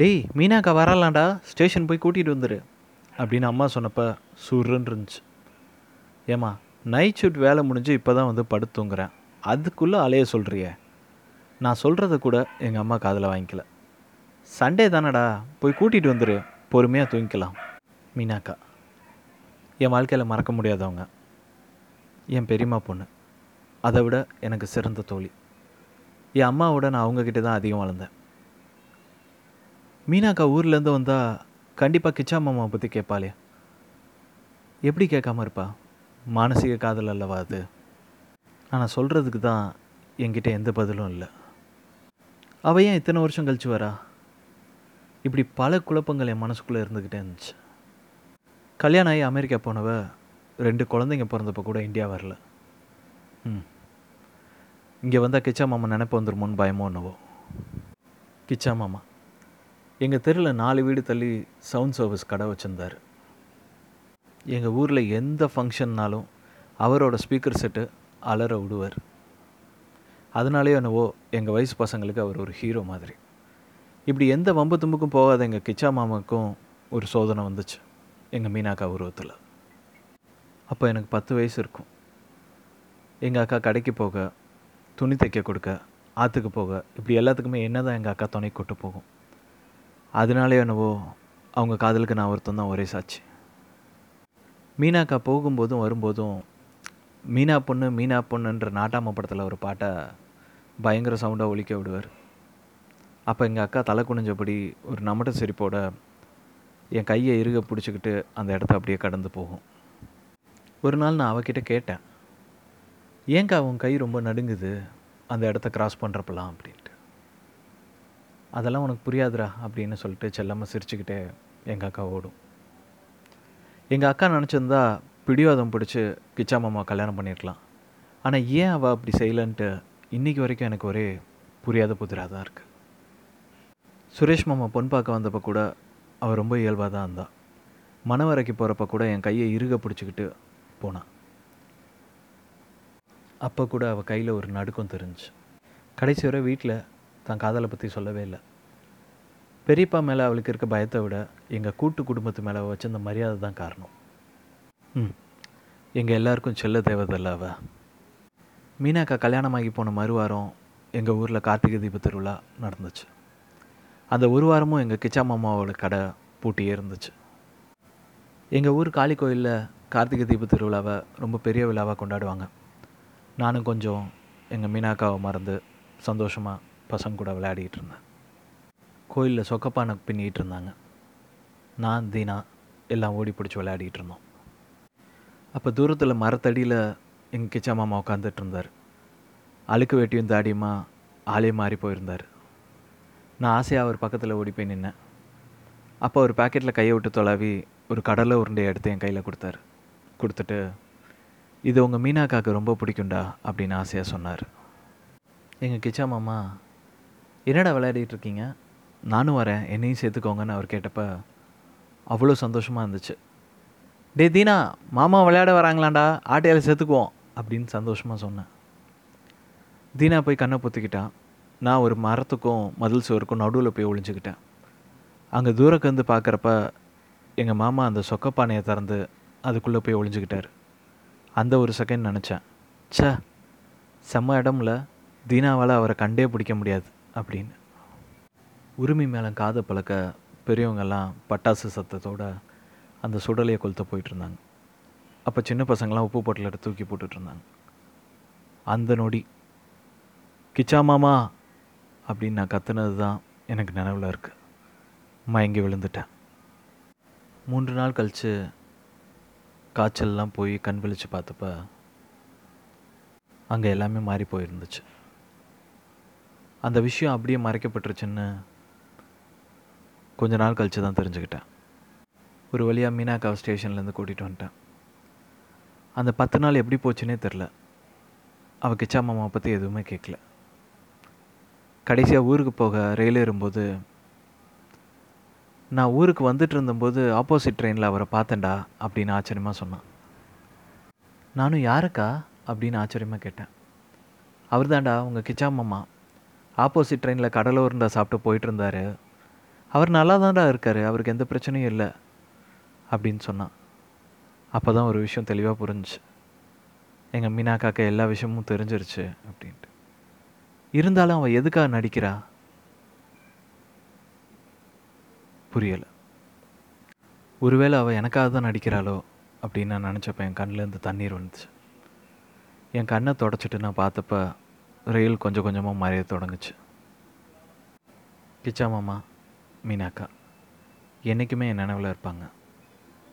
டேய் மீனாக்கா வரலாம்டா ஸ்டேஷன் போய் கூட்டிகிட்டு வந்துரு. அப்படின்னு அம்மா சொன்னப்போ சுருன்னு இருந்துச்சு. ஏம்மா நைட் ஷூட் வேலை முடிஞ்சு இப்போ தான் வந்து படுத்து தூங்குறேன். அதுக்குள்ளே அலைய சொல்கிறியே நான் சொல்கிறத கூட எங்கள் அம்மா காதில் வாங்கிக்கல. சண்டே தானடா போய் கூட்டிகிட்டு வந்துரு. பொறுமையாக தூங்கிக்கலாம் மீனாக்கா. என் வாழ்க்கையில் மறக்க முடியாதவங்க. என் பெரியம்மா பொண்ணு. அதை விட எனக்கு சிறந்த தோழி. என் அம்மாவோட நான் அவங்கக்கிட்ட தான் அதிகம் வளர்ந்தேன். மீனாக்கா ஊர்லேருந்து வந்தால் கண்டிப்பாக கிச்சா மாமாவை பற்றி கேட்பாளே. எப்படி கேட்காம இருப்பா? மானசீக காதல் அல்லவா அது? ஆனால் சொல்கிறதுக்கு தான் என்கிட்ட எந்த பதிலும் இல்லை. அவள் ஏன் இத்தனை வருஷம் கழிச்சு வரா? இப்படி பல குழப்பங்கள் என் மனசுக்குள்ளே இருந்துக்கிட்டே இருந்துச்சு. கல்யாணம் ஆகி அமெரிக்கா போனவ ரெண்டு குழந்தைங்க பிறந்தப்போ கூட இந்தியா வரல. ம். இங்கே வந்தால் கிச்சா மாமா நினைப்பு வந்துருமோன்னு பயமோ என்னவோ. கிச்சா மாமா. எங்கள் தெருவில் நாலு வீடு தள்ளி சவுண்ட் சர்வீஸ் கடை வச்சுருந்தார். எங்கள் ஊரில் எந்த ஃபங்க்ஷன்னாலும் அவரோட ஸ்பீக்கர் செட்டு அலற விடுவார். அதனாலேயோ என்னவோ எங்கள் வயசு பசங்களுக்கு அவர் ஒரு ஹீரோ மாதிரி. இப்படி எந்த வம்பு தும்புக்கும் போகாத எங்கள் கிச்சா மாமாவுக்கும் ஒரு சோதனை வந்துச்சு எங்கள் மீனாக்கா உருவத்தில். அப்போ எனக்கு பத்து வயசு இருக்கும். எங்கள் அக்கா கடைக்கு போக துணி தைக்க கொடுக்க ஆற்றுக்கு போக இப்படி எல்லாத்துக்குமே என்ன தான் எங்கள் அக்கா துணை கூட்டு போகும். அதனாலே என்னவோ அவங்க காதலுக்கு நான் ஒருத்தன் தான் ஒரே சாட்சி. மீனாக்கா போகும்போதும் வரும்போதும் மீனா பொண்ணு மீனா பொண்ணுன்ற நாட்டாம படத்தில் ஒரு பாட்டை பயங்கர சவுண்டாக ஒழிக்க விடுவார். அப்போ எங்கள் அக்கா தலை குனிஞ்சபடி ஒரு நமட்ட சிரிப்போட என் கையை இறுக பிடிச்சிக்கிட்டு அந்த இடத்த அப்படியே கடந்து போகும். ஒரு நாள் நான் அவகிட்ட கேட்டேன் ஏங்கா உன் கை ரொம்ப நடுங்குது அந்த இடத்த கிராஸ் பண்ணுறப்பலாம் அப்படின்னு. அதெல்லாம் உனக்கு புரியாதுடா அப்படின்னு சொல்லிட்டு செல்லம்மா சிரிச்சுக்கிட்டே எங்கள் அக்கா ஓடும். எங்கள் அக்கா நினச்சிருந்தா பிடிவாதம் பிடிச்சி கிச்சா மாமா கல்யாணம் பண்ணியிருக்கலாம் ஆனால் ஏன் அவள் அப்படி செய்யலன்ட்டு இன்றைக்கி வரைக்கும் எனக்கு ஒரே புரியாத புதிராக தான் இருக்குது சுரேஷ் மாமா பொன் பார்க்க வந்தப்போ கூட அவள் ரொம்ப இயல்பாக தான் இருந்தா. மணவரைக்கு போகிறப்ப கூட என் கையை இறுக பிடிச்சிக்கிட்டு போனான் அப்போ கூட அவள் கையில் ஒரு நடுக்கம் தெரிஞ்சு. கடைசி வரை வீட்டில் தான் காதலை பற்றி சொல்லவே இல்லை. பெரியப்பா மேலே அவளுக்கு இருக்க பயத்தை விட எங்கள் கூட்டு குடும்பத்து மேலே வச்சிருந்த மரியாதை தான் காரணம். ம். எங்கள் எல்லாருக்கும் செல்ல தேவதில்ல அவள் மீனாக்கா கல்யாணமாகி போன மறுவாரம் எங்கள் ஊரில் கார்த்திகை தீப திருவிழா நடந்துச்சு. அந்த ஒரு வாரமும் எங்கள் கிச்சா மாமாவோட கடை பூட்டியே இருந்துச்சு. எங்கள் ஊர் காளி கோயிலில் கார்த்திகை தீப திருவிழாவை ரொம்ப பெரிய விழாவாக கொண்டாடுவாங்க. நானும் கொஞ்சம் எங்கள் மீனாக்காவை மறந்து சந்தோஷமாக பசங்க கூட விளையாடிட்டு இருந்தேன். கோயிலில் சொக்கப்பானை பின்னிட்டு இருந்தாங்க நான் தீனா எல்லாம் ஓடி பிடிச்சி விளையாடிட்டு இருந்தோம் அப்போ தூரத்தில் மரத்தடியில் எங்கள் கிச்சா மாமா உட்காந்துட்டு இருந்தார் அழுக்கு வெட்டியும் தாடியுமா ஆளே மாறி போயிருந்தார். நான் ஆசையாக அவர் பக்கத்தில் ஓடி போய் நின்னேன். அப்போ அவர் பாக்கெட்டில் கையை விட்டு தொலாவி ஒரு கடலை உருண்டையை எடுத்து என் கையில் கொடுத்தாரு. கொடுத்துட்டு இது உங்கள் மீனாக்காக்கு ரொம்ப பிடிக்கும்டா அப்படின்னு ஆசையாக சொன்னார். எங்கள் கிச்சா மாமா என்னடா விளையாடிட்டு இருக்கீங்க நானும் வரேன் என்னையும் சேர்த்துக்கோங்கன்னு அவர் கேட்டப்ப அவ்வளோ சந்தோஷமாக இருந்துச்சு. டே தீனா மாமா விளையாட வராங்களாண்டா? ஆட்டையால் சேர்த்துக்குவோம் அப்படின்னு சந்தோஷமாக சொன்னேன். தீனா போய் கண்ணை பொத்திக்கிட்டான் நான் ஒரு மரத்துக்கும் மதில் சுவருக்கும் நடுவில் போய் ஒளிஞ்சுக்கிட்டேன். அங்கே தூரக்கந்து பார்க்குறப்ப எங்கள் மாமா அந்த சொக்கப்பானையை திறந்து அதுக்குள்ளே போய் ஒளிஞ்சுக்கிட்டார். அந்த ஒரு செகண்ட் நினச்சேன். ச்சே செம்ம இடம்ல தீனாவால் அவரை கண்டே பிடிக்க முடியாது அப்படின்னு. உரிமை மேலே காதை பழக்க பெரியவங்கெல்லாம் பட்டாசு சத்தத்தோடு அந்த சுடலையை கொளுத்த போயிட்டுருந்தாங்க. அப்போ சின்ன பசங்களாம் உப்பு பொட்டில் எடுத்து தூக்கி போட்டுட்டு இருந்தாங்க அந்த நொடி. கிச்சா மாமா அப்படின்னு நான் கத்துனது தான் எனக்கு நினைவில் இருக்குது மயங்கி விழுந்துட்டேன். மூன்று நாள் கழித்து காய்ச்சல்லாம் போய் கண் விழித்து பார்த்தப்ப அங்கே எல்லாமே மாறி போயிருந்துச்சு. அந்த விஷயம் அப்படியே மறைக்கப்பட்டுருச்சுன்னு கொஞ்ச நாள் கழிச்சு தான் தெரிஞ்சுக்கிட்டேன். ஒரு வழியாக மீனாக்காவை ஸ்டேஷன்லேருந்து கூட்டிகிட்டு வந்துட்டேன். அந்த பத்து நாள் எப்படி போச்சுன்னே தெரில. அவள் கிச்சா மாமாவை பற்றி எதுவுமே கேட்கல கடைசியாக ஊருக்கு போக ரயில் ஏறும்போது நான் ஊருக்கு வந்துட்டு இருந்தபோது ஆப்போசிட் ட்ரெயினில் அவரை பார்த்தேன்டா அப்படின்னு ஆச்சரியமாக சொன்னான். நானும் யாருக்கா? அப்படின்னு ஆச்சரியமாக கேட்டேன். அவர் தான்டா உங்கள் கிச்சா மாமா ஆப்போசிட் ட்ரெயினில் கடலை சாப்பிட்டு போயிட்டு இருந்தார். அவர் நல்லா தான்டா இருக்கார் அவருக்கு எந்த பிரச்சனையும் இல்லை அப்படின்னு சொன்னான். அப்போ தான் ஒரு விஷயம் தெளிவாக புரிஞ்சுச்சு. எங்கள் மீனாக்காக்க எல்லா விஷயமும் தெரிஞ்சிருச்சு அப்படின்ட்டு. இருந்தாலும் அவள் எதுக்காக நடிக்கிறா? புரியலை. ஒருவேளை அவள் எனக்காக தான் நடிக்கிறாளோ அப்படின்னு நான் நினச்சப்ப என் கண்ணிலேருந்து தண்ணீர் வந்துச்சு. என் கண்ணை தொடச்சிட்டு நான் பார்த்தப்ப ரயில் கொஞ்சம் கொஞ்சமாக மறைய தொடங்குச்சு. கிச்சா மாமா மீனாக்கா. என்றைக்குமே என் நினைவில் இருப்பாங்க.